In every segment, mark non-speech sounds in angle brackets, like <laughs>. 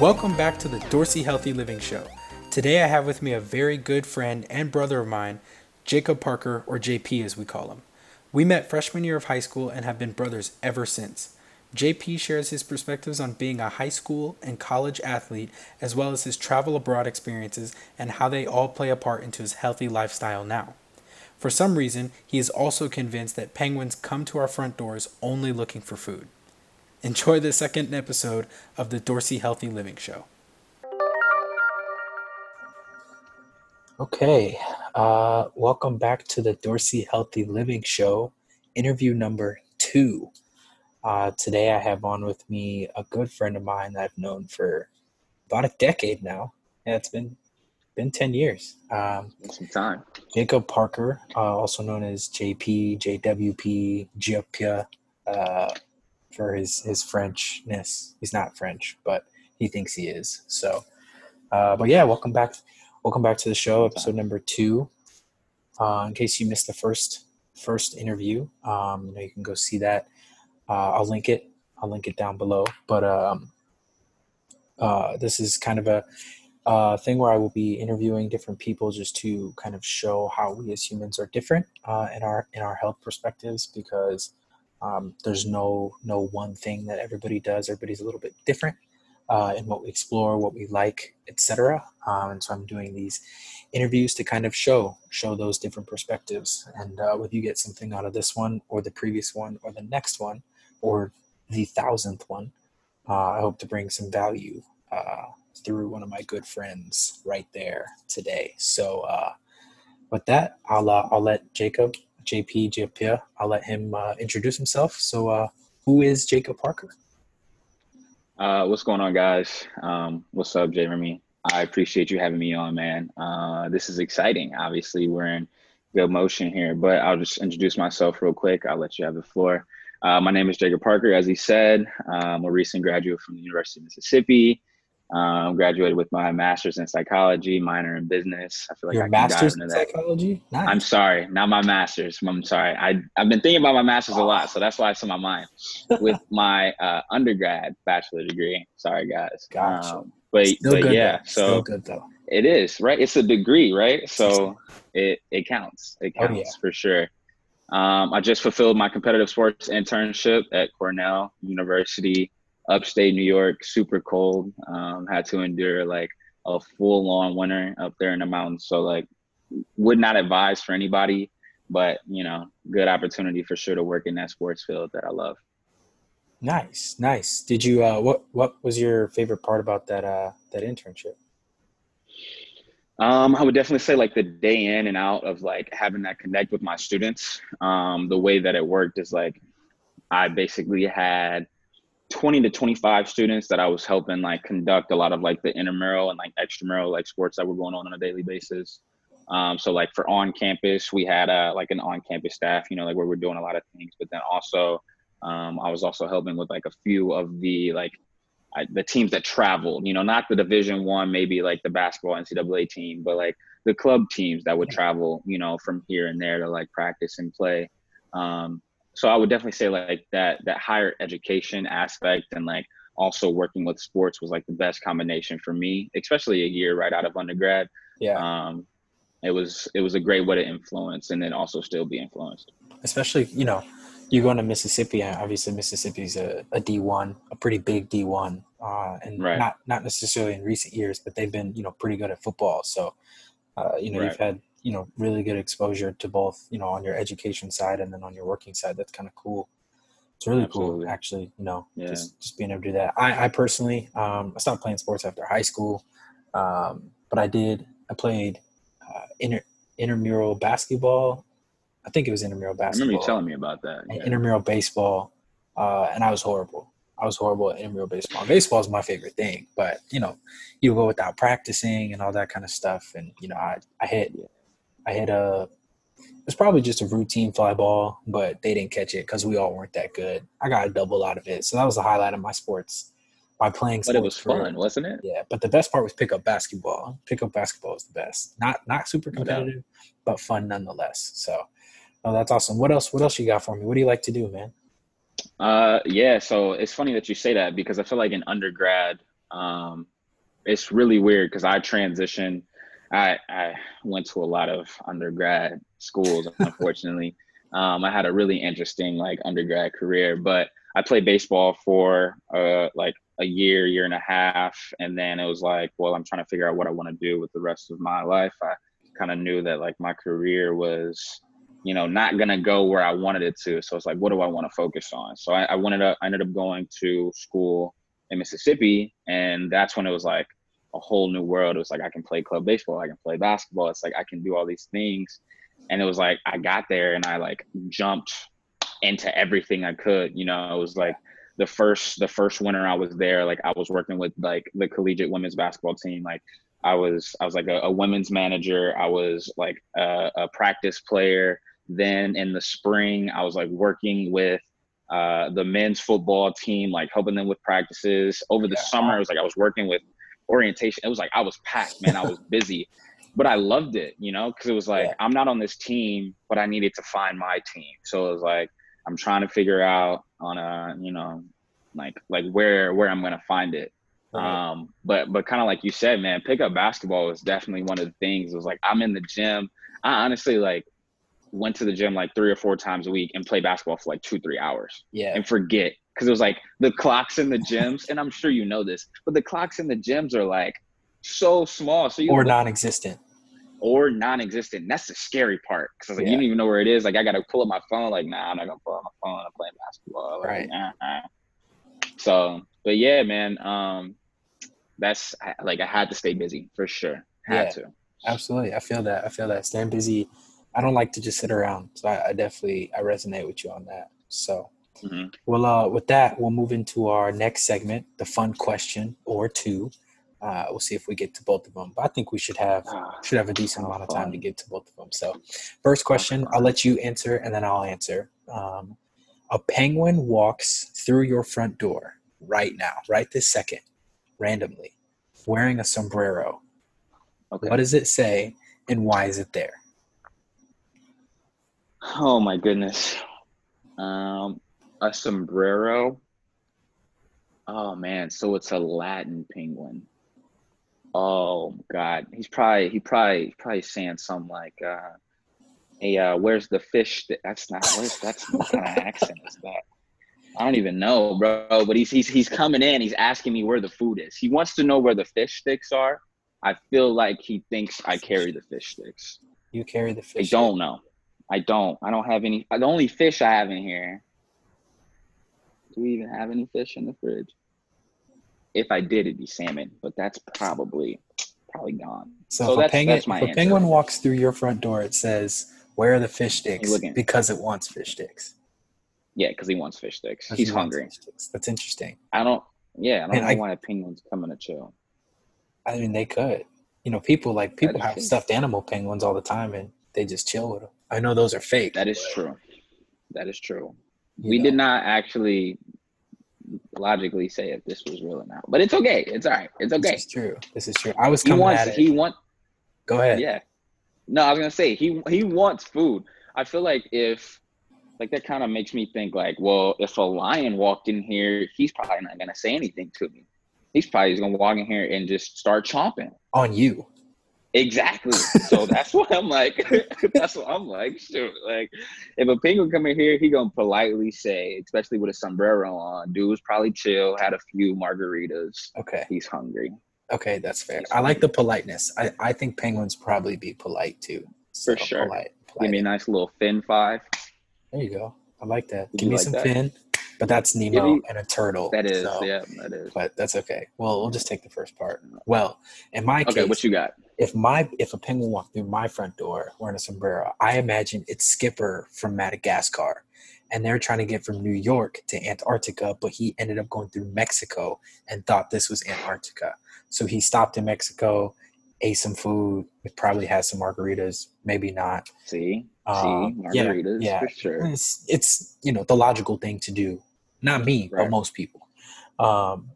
Welcome back to the Dorsey Healthy Living Show. Today I have with me a very good friend and brother of mine, Jacob Parker, or JP as we call him. We met freshman year of high school and have been brothers ever since. JP shares his perspectives on being a high school and college athlete, as well as his travel abroad experiences and how they all play a part into his healthy lifestyle now. For some reason, he is also convinced that penguins come to our front doors only looking for food. Enjoy the second episode of the Dorsey Healthy Living Show. Okay, uh, welcome back to the Dorsey Healthy Living Show, interview number two. Uh, today I have on with me a good friend of mine that I've known for about a decade now. Yeah, it's been been ten years. Um, Some time. Jacob Parker, uh, also known as JP, JWP, Giopia, uh, for his his Frenchness. He's not French, but he thinks he is. So, uh, but yeah, welcome back. Welcome back to the show, episode number two. Uh, in case you missed the first first interview, um, you know you can go see that. Uh, I'll link it. I'll link it down below. But um, uh, this is kind of a uh, thing where I will be interviewing different people just to kind of show how we as humans are different uh, in our in our health perspectives because um, there's no no one thing that everybody does. Everybody's a little bit different uh, in what we explore, what we like, etc. Um, and so I'm doing these interviews to kind of show show those different perspectives. And uh, whether you get something out of this one or the previous one or the next one or the thousandth one, uh, I hope to bring some value uh, through one of my good friends right there today. So uh, with that, I'll uh, I'll let Jacob JP Japia. I'll let him uh, introduce himself. So uh, who is Jacob Parker? Uh, what's going on, guys? Um, what's up, Jeremy? I appreciate you having me on, man. Uh, this is exciting. Obviously, we're in good motion here, but I'll just introduce myself real quick. I'll let you have the floor. Uh, my name is Jacob Parker, as he said. I'm a recent graduate from the University of Mississippi. Um, graduated with my master's in psychology, minor in business. I feel like Your I master's in psychology. Nice. I'm sorry, not my master's. I'm sorry. I I've been thinking about my master's a lot, so that's why it's in my mind. with <laughs> my uh, undergrad bachelor degree. Sorry, guys. Gotcha. Um, but Still but yeah, though. so Still good though. It is right. It's a degree, right? So it it counts. It counts oh, yeah. for sure. Um, I just fulfilled my competitive sports internship at Cornell University upstate New York, super cold. Um, had to endure like a full on winter up there in the mountains. So like, would not advise for anybody, but you know, good opportunity for sure to work in that sports field that I love. Nice, nice. Did you? Uh, what What was your favorite part about that uh, that internship? Um, I would definitely say like the day in and out of like having that connect with my students. Um, the way that it worked is like I basically had 20 to 25 students that I was helping like conduct a lot of like the intramural and like extramural like sports that were going on on a daily basis. Um, so like for on campus, we had a like an on campus staff, you know, like where we're doing a lot of things. But then also, um, I was also helping with like a few of the like I, the teams that traveled. You know, not the Division One, maybe like the basketball NCAA team, but like the club teams that would travel, you know, from here and there to like practice and play. Um, so I would definitely say like that that higher education aspect and like also working with sports was like the best combination for me, especially a year right out of undergrad. Yeah. Um, it was it was a great way to influence and then also still be influenced. Especially, you know, you going to Mississippi. Obviously, Mississippi's a, a D one, a pretty big D one, uh, and right. not not necessarily in recent years, but they've been you know pretty good at football. So, uh, you know, right. you've had you know really good exposure to both you know on your education side and then on your working side that's kind of cool it's really Absolutely. cool actually you know yeah. just just being able to do that i, I personally um, i stopped playing sports after high school um, but i did i played uh, inter, intramural basketball i think it was intramural basketball i remember you telling me about that yeah. intramural baseball uh, and i was horrible I was horrible at intramural baseball. Baseball is my favorite thing, but you know, you go without practicing and all that kind of stuff. And you know, I I hit I hit a it was probably just a routine fly ball, but they didn't catch it because we all weren't that good. I got a double out of it, so that was the highlight of my sports by playing. But it was fun, wasn't it? Yeah, but the best part was pickup basketball. Pickup basketball is the best. Not not super competitive, no but fun nonetheless. So, oh, that's awesome. What else? What else you got for me? What do you like to do, man? Uh, yeah. So it's funny that you say that because I feel like in undergrad, Um, it's really weird because I transitioned. I I went to a lot of undergrad schools, <laughs> unfortunately. um, I had a really interesting like undergrad career, but I played baseball for uh, like a year, year and a half, and then it was like, well, I'm trying to figure out what I want to do with the rest of my life. I kind of knew that like my career was, you know, not gonna go where I wanted it to. So it's like, what do I want to focus on? So I, I wanted to, I ended up going to school in Mississippi, and that's when it was like a whole new world. It was like I can play club baseball, I can play basketball. It's like I can do all these things, and it was like I got there and I like jumped into everything I could. You know, it was like the first the first winter I was there, like I was working with like the collegiate women's basketball team. Like I was I was like a, a women's manager. I was like a, a, practice player. Then in the spring, I was like working with uh, the men's football team, like helping them with practices. Over the yeah. summer, it was like I was working with orientation. It was like I was packed, man. I was <laughs> busy, but I loved it, you know, because it was like yeah. I'm not on this team, but I needed to find my team. So it was like I'm trying to figure out on a, you know, like like where where I'm gonna find it. Right. Um, but but kind of like you said, man, pickup basketball was definitely one of the things. It was like I'm in the gym. I honestly like went to the gym like three or four times a week and play basketball for like two three hours. Yeah, and forget because it was like the clocks in the gyms, and I'm sure you know this, but the clocks in the gyms are like so small, so you or non-existent or non-existent. that's the scary part because like yeah. you don't even know where it is. Like I got to pull up my phone. Like nah, I'm not gonna pull up my phone. I'm playing basketball. Like, right. Nah, nah. So, but yeah, man. Um, that's like I had to stay busy for sure. Had yeah, to. Absolutely, I feel that. I feel that staying busy. I don't like to just sit around, so I, I definitely I resonate with you on that. So, mm-hmm. well, uh, with that, we'll move into our next segment, the fun question or two. Uh, we'll see if we get to both of them. But I think we should have ah, should have a decent amount of time to get to both of them. So, first question, I'll let you answer, and then I'll answer. Um, a penguin walks through your front door right now, right this second, randomly, wearing a sombrero. Okay. What does it say, and why is it there? Oh my goodness, um, a sombrero. Oh man, so it's a Latin penguin. Oh God, he's probably he probably probably saying something like, uh, "Hey, uh, where's the fish?" That's not where's that's what kind of accent is that? I don't even know, bro. But he's he's he's coming in. He's asking me where the food is. He wants to know where the fish sticks are. I feel like he thinks I carry the fish sticks. You carry the fish. I don't know. I don't. I don't have any. The only fish I have in here. Do we even have any fish in the fridge? If I did, it'd be salmon, but that's probably probably gone. So, so if, that's, a, penguin, that's if a penguin walks through your front door, it says, "Where are the fish sticks?" Because it wants fish sticks. Yeah, because he wants fish sticks. He's he hungry. Sticks. That's interesting. I don't. Yeah, I don't know why a penguin's coming to chill. I mean, they could. You know, people like people have stuffed animal penguins all the time, and they just chill with them. I know those are fake. That is true. That is true. We know. did not actually logically say if this was real or not. But it's okay. It's all right. It's okay. This is true. This is true. I was coming he wants, at it. He want. Go ahead. Yeah. No, I was gonna say he he wants food. I feel like if like that kind of makes me think like, well, if a lion walked in here, he's probably not gonna say anything to me. He's probably just gonna walk in here and just start chomping on you. Exactly. So that's <laughs> what I'm like. <laughs> that's what I'm like. Shoot, like if a penguin come in here, he gonna politely say, especially with a sombrero on, dude's probably chill, had a few margaritas. Okay. He's hungry. Okay, that's fair. I like the politeness. I, I think penguins probably be polite too. So For sure. Polite, polite. Give me a nice little fin five. There you go. I like that. Give me like some that? fin. But that's Nemo and a turtle. That is, so, yeah, that is. But that's okay. Well, we'll just take the first part. Well, in my okay, case, what you got? If my if a penguin walked through my front door wearing a sombrero, I imagine it's Skipper from Madagascar, and they're trying to get from New York to Antarctica, but he ended up going through Mexico and thought this was Antarctica. So he stopped in Mexico, ate some food, probably had some margaritas, maybe not. See, um, See, margaritas yeah, yeah. for sure. It's, it's, you know the logical thing to do. Not me, right. but most people. Um,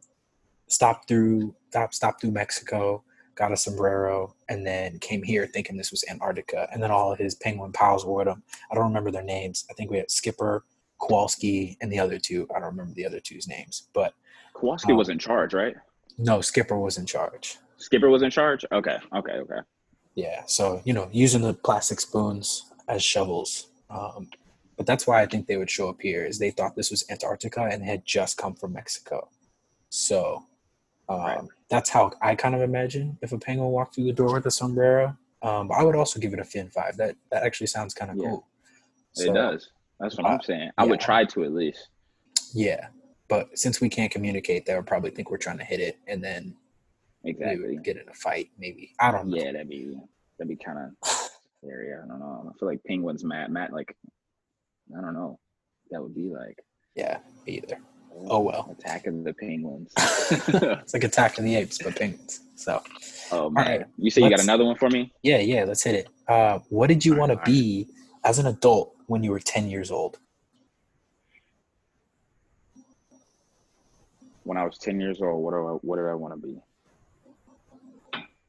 stopped through stop stopped through Mexico, got a sombrero, and then came here thinking this was Antarctica. And then all of his penguin pals were with him. I don't remember their names. I think we had Skipper, Kowalski, and the other two. I don't remember the other two's names, but Kowalski um, was in charge, right? No, Skipper was in charge. Skipper was in charge. Okay, okay, okay. Yeah, so you know, using the plastic spoons as shovels. Um, but that's why I think they would show up here is they thought this was Antarctica and had just come from Mexico. So um, right. that's how I kind of imagine if a penguin walked through the door with a sombrero. Um, I would also give it a fin five. That that actually sounds kind of yeah. cool. So, it does. That's what uh, I'm saying. I yeah. would try to at least. Yeah, but since we can't communicate, they'll probably think we're trying to hit it, and then exactly get in a fight. Maybe I don't know. Yeah, that'd be that'd be kind of scary. I don't know. I feel like penguins, Matt, Matt, like I don't know. That would be like. Yeah, either. Oh well. Attacking the penguins. <laughs> <laughs> it's like attacking the apes, but penguins. So. Oh man, right, you say you got another one for me? Yeah, yeah. Let's hit it. Uh, what did you want to be as an adult when you were ten years old? When I was ten years old, what do I what did I want to be?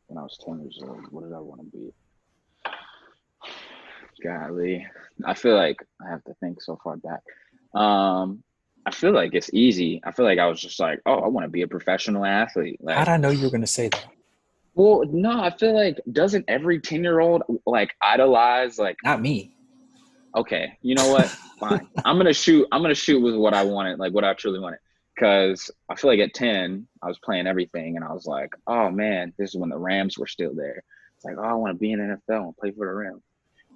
When I was ten years old, what did I want to be? Golly, I feel like I have to think so far back. Um, I feel like it's easy. I feel like I was just like, oh, I want to be a professional athlete. Like, How did I know you were going to say that? Well, no, I feel like doesn't every ten year old like idolize like not me. Okay, you know what? Fine. <laughs> I'm gonna shoot. I'm gonna shoot with what I wanted, like what I truly wanted. Because I feel like at ten, I was playing everything, and I was like, oh man, this is when the Rams were still there. It's like, oh, I want to be in NFL and play for the Rams.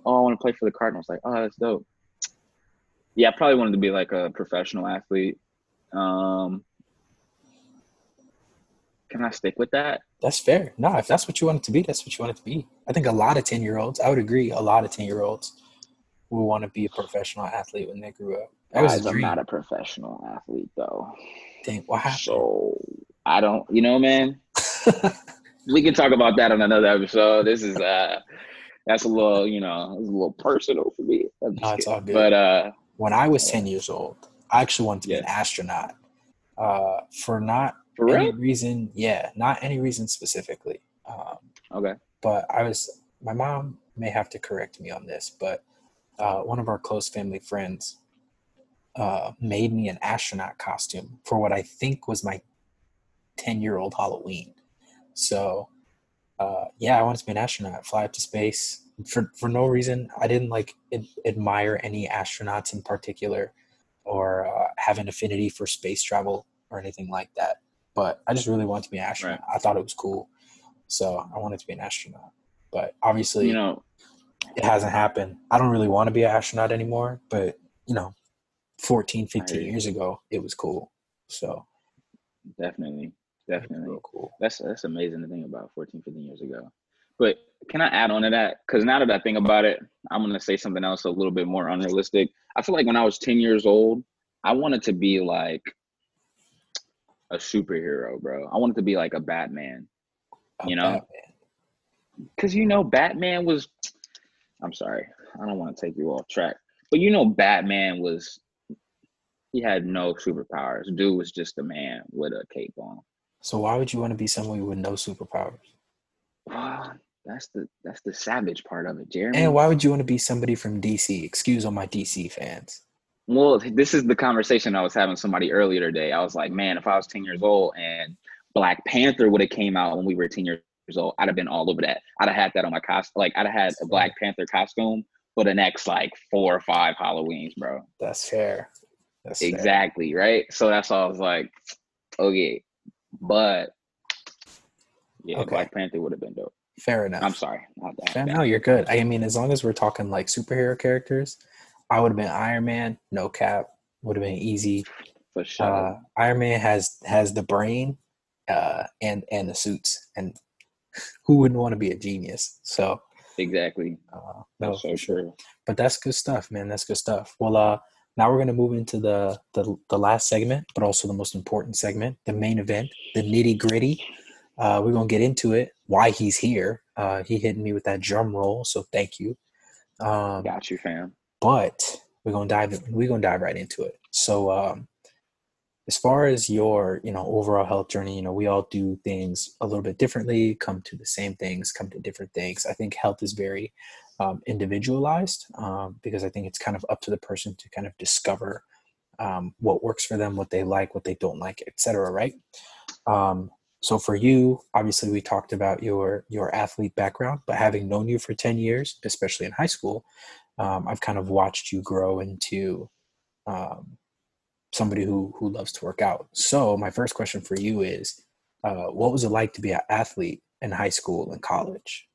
Oh, I want to play for the Cardinals. Like, oh, that's dope yeah, I probably wanted to be like a professional athlete. Um, can I stick with that? That's fair. No, if that's what you want it to be, that's what you want it to be. I think a lot of 10 year olds, I would agree, a lot of 10 year olds will want to be a professional athlete when they grew up. That was I'm not a professional athlete though. Dang, what happened? So I don't, you know, man. <laughs> we can talk about that on another episode. This is uh that's a little, you know, it's a little personal for me. No, it's all good. But uh when I was 10 years old, I actually wanted to be an astronaut. Uh, for not for any reason, yeah, not any reason specifically. Um, okay. But I was, my mom may have to correct me on this, but uh, one of our close family friends uh, made me an astronaut costume for what I think was my 10 year old Halloween. So, uh, yeah, I wanted to be an astronaut, fly up to space, for for no reason. I didn't like ad- admire any astronauts in particular, or uh, have an affinity for space travel or anything like that. But I just really wanted to be an astronaut. Right. I thought it was cool, so I wanted to be an astronaut. But obviously, you know, it hasn't happened. I don't really want to be an astronaut anymore. But you know, 14, 15 years ago, it was cool. So definitely, definitely cool. That's that's amazing to think about 14, 15 years ago. But can I add on to that? Because now that I think about it, I'm gonna say something else a little bit more unrealistic. I feel like when I was 10 years old, I wanted to be like a superhero, bro. I wanted to be like a Batman. A you know? Because you know, Batman was I'm sorry, I don't want to take you off track. But you know, Batman was he had no superpowers. Dude was just a man with a cape on. So why would you want to be someone with no superpowers? That's the that's the savage part of it, Jeremy. And why would you want to be somebody from DC? Excuse all my DC fans. Well, this is the conversation I was having somebody earlier today. I was like, man, if I was 10 years old and Black Panther would have came out when we were 10 years old, I'd have been all over that. I'd have had that on my costume. Like I'd have had a Black Panther costume for the next like four or five Halloweens, bro. That's fair. That's exactly fair. right. So that's all I was like, okay. But yeah, okay. Black Panther would have been dope. Fair enough. I'm sorry. No, you're good. I mean, as long as we're talking like superhero characters, I would have been Iron Man. No cap. Would have been easy. For sure. Uh, Iron Man has has the brain, uh, and and the suits, and who wouldn't want to be a genius? So exactly. Uh, no, so for sure. But that's good stuff, man. That's good stuff. Well, uh, now we're gonna move into the the the last segment, but also the most important segment, the main event, the nitty gritty. Uh, we're gonna get into it. Why he's here? Uh, he hit me with that drum roll, so thank you. Um, Got you, fam. But we're gonna dive. We're gonna dive right into it. So, um, as far as your, you know, overall health journey, you know, we all do things a little bit differently. Come to the same things. Come to different things. I think health is very um, individualized um, because I think it's kind of up to the person to kind of discover um, what works for them, what they like, what they don't like, etc. Right? So for you, obviously, we talked about your your athlete background, but having known you for ten years, especially in high school, um, I've kind of watched you grow into um, somebody who who loves to work out. So my first question for you is, uh, what was it like to be an athlete in high school and college?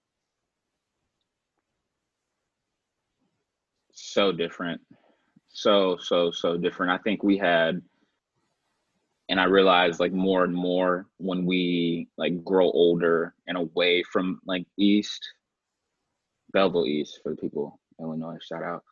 So different, so so so different. I think we had and i realized like more and more when we like grow older and away from like east belleville east for the people illinois shout out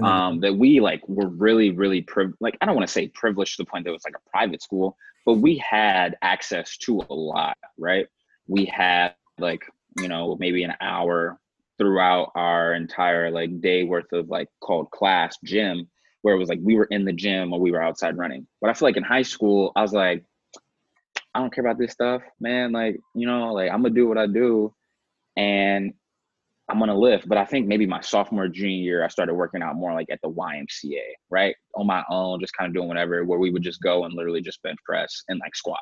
um, that we like were really really priv- like i don't want to say privileged to the point that it was like a private school but we had access to a lot right? We had like you know maybe an hour throughout our entire like day worth of like called class gym where it was like we were in the gym or we were outside running. But I feel like in high school, I was like, I don't care about this stuff, man. Like, you know, like I'm gonna do what I do and I'm gonna lift. But I think maybe my sophomore, junior year, I started working out more like at the YMCA, right? On my own, just kind of doing whatever, where we would just go and literally just bench press and like squat.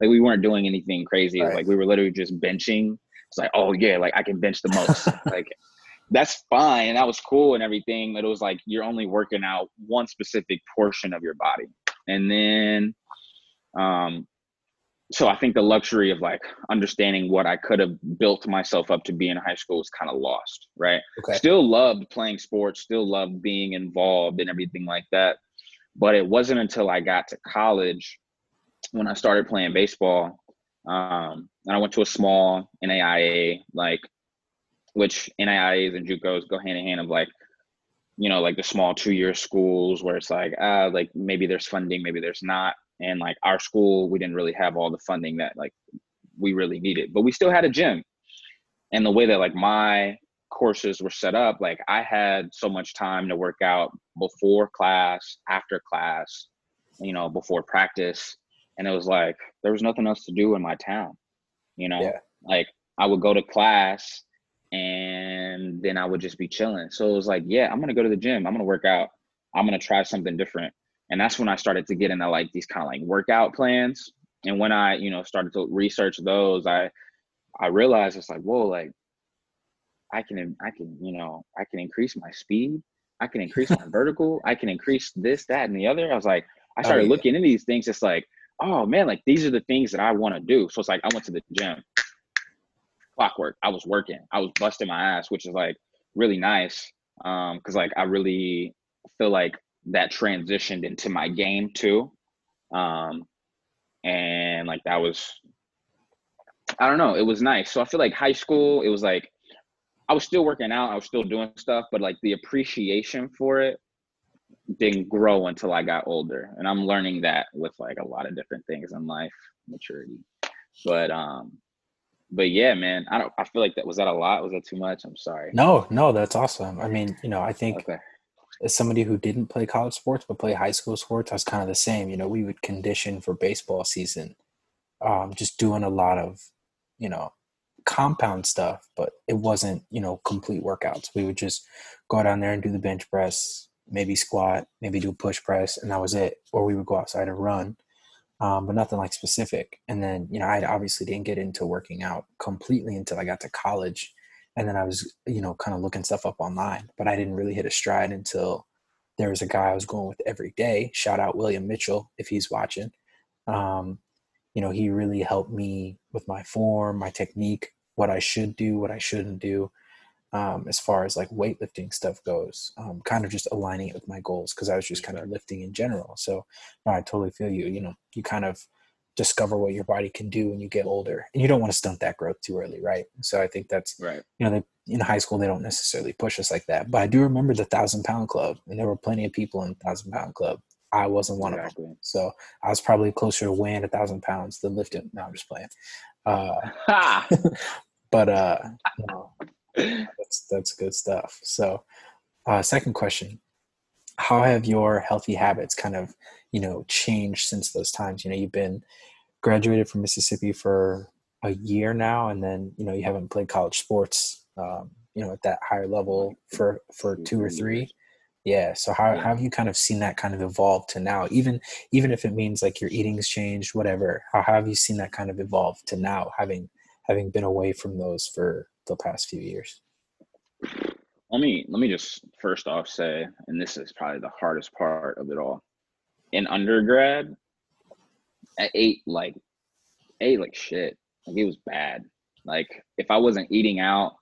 Like we weren't doing anything crazy. Right. Like we were literally just benching. It's like, oh yeah, like I can bench the most. <laughs> like that's fine and that was cool and everything but it was like you're only working out one specific portion of your body and then um so i think the luxury of like understanding what i could have built myself up to be in high school was kind of lost right okay. still loved playing sports still loved being involved and everything like that but it wasn't until i got to college when i started playing baseball um and i went to a small naia like which NAIAs and JUCOs go hand in hand of like, you know, like the small two year schools where it's like, ah, like maybe there's funding, maybe there's not. And like our school, we didn't really have all the funding that like we really needed, but we still had a gym. And the way that like my courses were set up, like I had so much time to work out before class, after class, you know, before practice. And it was like, there was nothing else to do in my town, you know, yeah. like I would go to class and then I would just be chilling. So it was like, yeah, I'm gonna go to the gym. I'm gonna work out. I'm gonna try something different. And that's when I started to get into like these kind of like workout plans. And when I, you know, started to research those, I I realized it's like, whoa, like I can I can, you know, I can increase my speed, I can increase my <laughs> vertical, I can increase this, that, and the other. I was like, I oh, started oh, yeah. looking into these things. It's like, oh man, like these are the things that I want to do. So it's like I went to the gym clockwork. I was working. I was busting my ass, which is like really nice. Um, cause like I really feel like that transitioned into my game too. Um, and like that was I don't know, it was nice. So I feel like high school, it was like I was still working out, I was still doing stuff, but like the appreciation for it didn't grow until I got older. And I'm learning that with like a lot of different things in life, maturity. But um but yeah, man, I don't. I feel like that was that a lot. Was that too much? I'm sorry. No, no, that's awesome. I mean, you know, I think okay. as somebody who didn't play college sports but play high school sports, I was kind of the same. You know, we would condition for baseball season, um, just doing a lot of, you know, compound stuff, but it wasn't, you know, complete workouts. We would just go down there and do the bench press, maybe squat, maybe do push press, and that was it. Or we would go outside and run um, but nothing like specific. And then, you know, I obviously didn't get into working out completely until I got to college. And then I was, you know, kind of looking stuff up online, but I didn't really hit a stride until there was a guy I was going with every day. Shout out William Mitchell if he's watching. Um, you know, he really helped me with my form, my technique, what I should do, what I shouldn't do um, as far as like weightlifting stuff goes, um, kind of just aligning it with my goals because I was just kind of lifting in general. So no, I totally feel you. You know, you kind of discover what your body can do when you get older, and you don't want to stunt that growth too early, right? So I think that's right. You know, they, in high school they don't necessarily push us like that, but I do remember the thousand pound club, and there were plenty of people in the thousand pound club. I wasn't one exactly. of them, so I was probably closer to weighing a thousand pounds than lifting. No, I'm just playing. Uh, <laughs> <laughs> but uh, you know, that's that's good stuff. So, uh, second question: How have your healthy habits kind of you know changed since those times? You know, you've been graduated from Mississippi for a year now, and then you know you haven't played college sports, um, you know, at that higher level for for two or three. Yeah. So how, Yeah. how have you kind of seen that kind of evolve to now? Even even if it means like your eating's changed, whatever. How, how have you seen that kind of evolve to now, having having been away from those for the past few years? Let me let me just first off say, and this is probably the hardest part of it all. In undergrad, I ate like ate like shit. Like it was bad. Like if I wasn't eating out,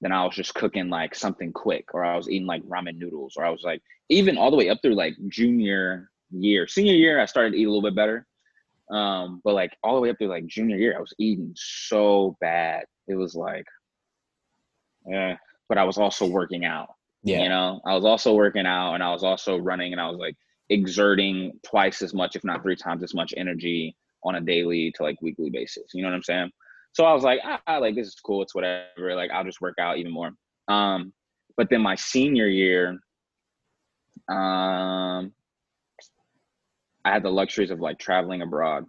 then I was just cooking like something quick, or I was eating like ramen noodles, or I was like even all the way up through like junior year, senior year, I started to eat a little bit better. Um, but like all the way up through like junior year, I was eating so bad. It was like, yeah. But I was also working out. Yeah. You know, I was also working out and I was also running and I was like exerting twice as much, if not three times as much energy on a daily to like weekly basis. You know what I'm saying? So I was like, ah, like this is cool. It's whatever. Like I'll just work out even more. Um, but then my senior year, um, I had the luxuries of like traveling abroad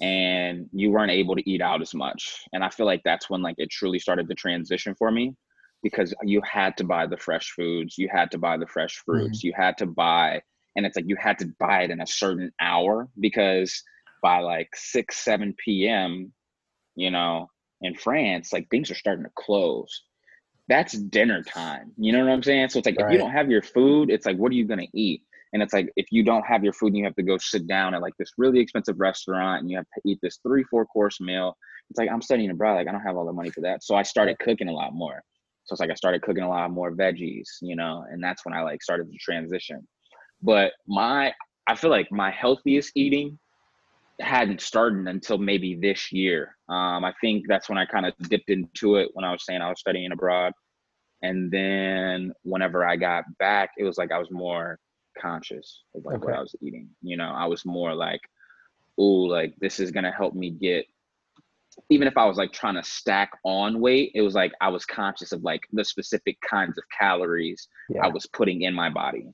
and you weren't able to eat out as much. And I feel like that's when like it truly started to transition for me because you had to buy the fresh foods, you had to buy the fresh mm-hmm. fruits, you had to buy, and it's like you had to buy it in a certain hour because by like 6, 7 p.m., you know, in France, like things are starting to close. That's dinner time. You know what I'm saying? So it's like if you don't have your food, it's like, what are you gonna eat? And it's like if you don't have your food and you have to go sit down at like this really expensive restaurant and you have to eat this three, four course meal, it's like I'm studying abroad, like I don't have all the money for that. So I started cooking a lot more. So it's like I started cooking a lot more veggies, you know, and that's when I like started to transition. But my I feel like my healthiest eating hadn't started until maybe this year. Um, I think that's when I kind of dipped into it when I was saying I was studying abroad. And then whenever I got back, it was like I was more conscious of like what I was eating. You know, I was more like, ooh, like this is gonna help me get even if I was like trying to stack on weight, it was like I was conscious of like the specific kinds of calories Yeah. I was putting in my body.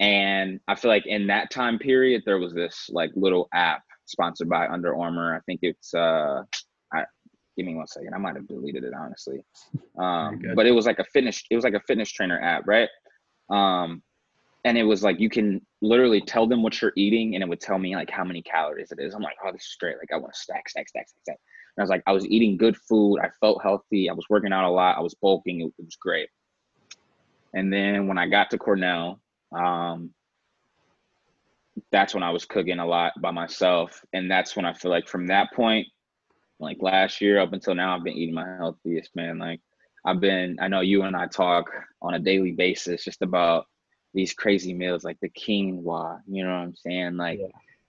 And I feel like in that time period, there was this like little app sponsored by Under Armour. I think it's uh I give me one second. I might have deleted it honestly. <laughs> Um but it was like a fitness it was like a fitness trainer app, right? Um and it was like you can literally tell them what you're eating and it would tell me like how many calories it is. I'm like, oh, this is great. Like I want to stack, stack, stack, stack, stack. And I was like, I was eating good food. I felt healthy. I was working out a lot. I was bulking. It, it was great. And then when I got to Cornell, um, that's when I was cooking a lot by myself. And that's when I feel like from that point, like last year up until now, I've been eating my healthiest, man. Like I've been, I know you and I talk on a daily basis just about these crazy meals like the quinoa, you know what I'm saying? Like Yeah.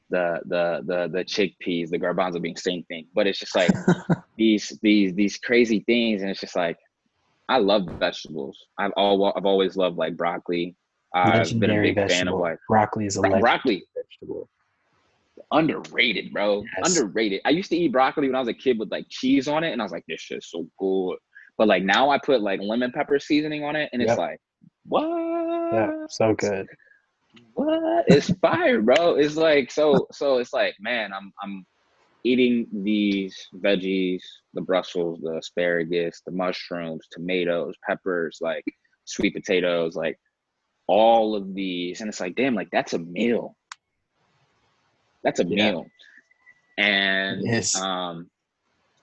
the the the the chickpeas, the garbanzo being same thing. But it's just like <laughs> these these these crazy things, and it's just like I love vegetables. I've all I've always loved like broccoli. I've been a big fan of vegetable. like broccoli is a bro- broccoli. vegetable. Underrated, bro. Yes. Underrated. I used to eat broccoli when I was a kid with like cheese on it, and I was like, this shit's so good. But like now I put like lemon pepper seasoning on it, and it's like, what? Yeah, so good. what it's fire bro it's like so so it's like man i'm i'm eating these veggies the brussels the asparagus the mushrooms tomatoes peppers like sweet potatoes like all of these and it's like damn like that's a meal that's a Yeah. meal and Yes. um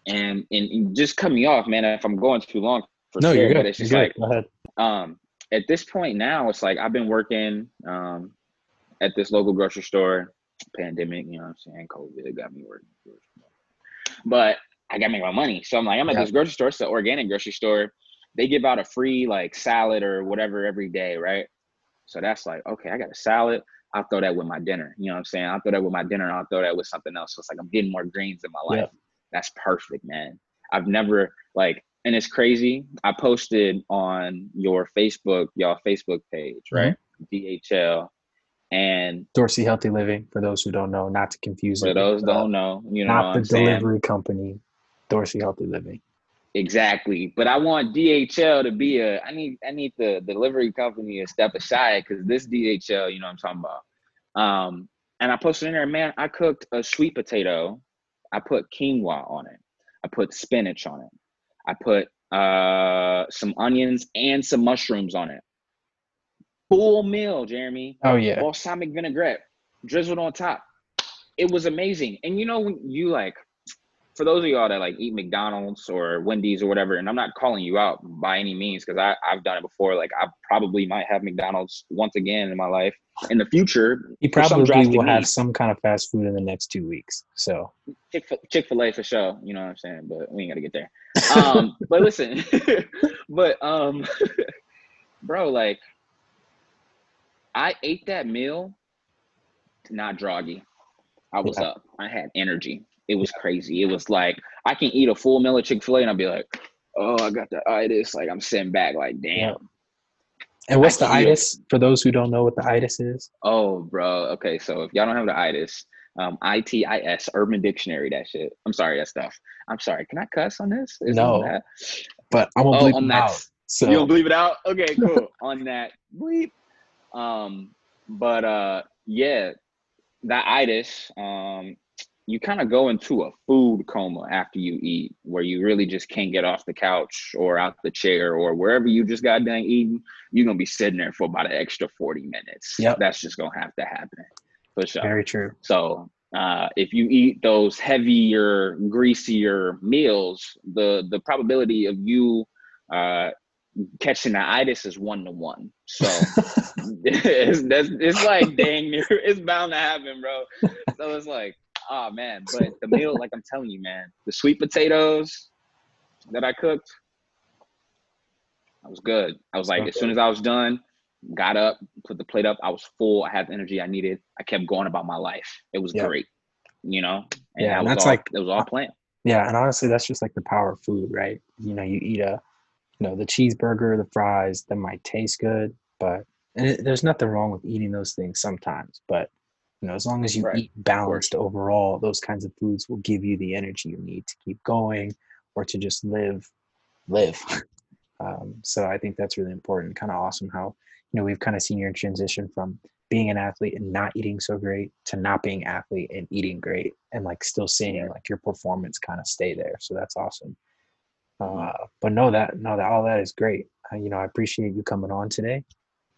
and, and just cut me off man if i'm going too long for no, sure you're but good. it's You're just good. like Go ahead. um at this point now it's like i've been working um at this local grocery store. Pandemic you know what i'm saying? Covid got me working. But i got to make my money. So i'm like i'm at Yeah. this grocery store. It's an organic grocery store. They give out a free like salad or whatever every day right? So that's like okay i got a salad. I'll throw that with my dinner. You know what i'm saying? I'll throw that with my dinner and i'll throw that with something else. So it's like i'm getting more greens in my Yeah. life. That's perfect man. I've never like and it's crazy. I posted on your facebook y'all facebook page right? Dhl and Dorsey Healthy Living, for those who don't know, not to confuse for it. those with, uh, don't know you know not the saying? delivery company, Dorsey Healthy Living. exactly. But i want dhl to be a i need i need the delivery company to step aside because this dhl you know what i'm talking about? Um and i posted in there man i cooked a sweet potato. I put quinoa on it. I put spinach on it i put uh some onions and some mushrooms on it full meal, Jeremy. Oh yeah. Balsamic vinaigrette drizzled on top. It was amazing. And you know when you like for those of y'all that like eat McDonald's or Wendy's or whatever, and I'm not calling you out by any means because I I've done it before. Like I probably might have McDonald's once again in my life in the future. You probably will have some kind of fast food in the next two weeks. So Chick Fil A for sure. You know what I'm saying? But we ain't gotta get there. Um, <laughs> but listen, <laughs> but um, <laughs> bro, like I ate that meal, not droggy. I was yeah. up. I had energy. It was crazy. It was like I can eat a full meal of Chick Fil A and I'll be like, oh, I got the itis. Like I'm sitting back, like damn. And what's the itis for those who don't know what the itis is? Oh, bro. Okay, so if y'all don't have the itis, um, I T I S, Urban Dictionary, that shit. I'm sorry, that stuff. I'm sorry. Can I cuss on this? Is no, that? but I'm gonna oh, bleep on that. Out, so you gonna bleep it out? Okay, <laughs> cool. on that bleep. Um, but uh, yeah, that itis. Um, you kind of go into a food coma after you eat, where you really just can't get off the couch or out the chair or wherever you just got done eating. You're gonna be sitting there for about an extra 40 minutes. Yep. That's just gonna have to happen. For sure. Very true. So uh, if you eat those heavier, greasier meals, the the probability of you uh, catching the itis is one to one. So <laughs> <laughs> it's, that's, it's like dang near, it's bound to happen, bro. So it's like oh man, but the meal, like I'm telling you, man, the sweet potatoes that I cooked, I was good. I was like, okay. as soon as I was done, got up, put the plate up, I was full. I had the energy I needed. I kept going about my life. It was yep. great, you know. And yeah, that that's all, like it was all planned. Yeah, and honestly, that's just like the power of food, right? You know, you eat a, you know, the cheeseburger, the fries, that might taste good, but and it, there's nothing wrong with eating those things sometimes, but you know, as long as you right. eat balanced overall, those kinds of foods will give you the energy you need to keep going or to just live, live. <laughs> um, so I think that's really important. Kind of awesome how you know we've kind of seen your transition from being an athlete and not eating so great to not being athlete and eating great and like still seeing like your performance kind of stay there. So that's awesome. Mm-hmm. Uh, but know that know that all that is great. Uh, you know, I appreciate you coming on today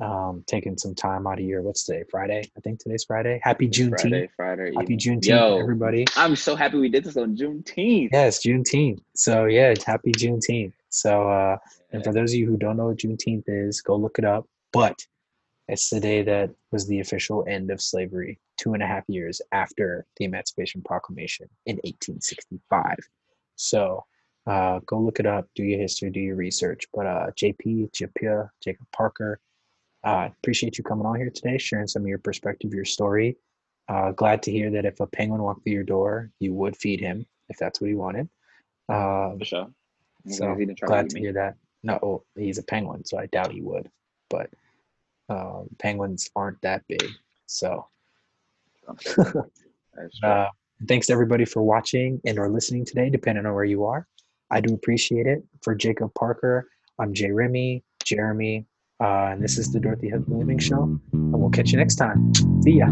um, taking some time out of your what's today Friday? I think today's Friday. Happy Juneteenth. Friday Friday happy Juneteenth Yo, everybody. I'm so happy we did this on Juneteenth. Yes Juneteenth. So yeah it's happy Juneteenth. So uh, and for those of you who don't know what Juneteenth is go look it up. But it's the day that was the official end of slavery two and a half years after the Emancipation Proclamation in 1865 so uh, go look it up do your history do your research. But uh, JP Japia Jacob Parker uh, appreciate you coming on here today, sharing some of your perspective, your story. Uh, glad to hear that if a penguin walked through your door, you would feed him if that's what he wanted. Uh, For sure. So glad to hear that. No, he's a penguin, so I doubt he would. But um, penguins aren't that big, so. <laughs> uh, thanks everybody for watching and or listening today, depending on where you are. I do appreciate it. For Jacob Parker, I'm Jay Remy, Jeremy, uh, and this is the Dorsey Healthy Living Show. And we'll catch you next time. See ya.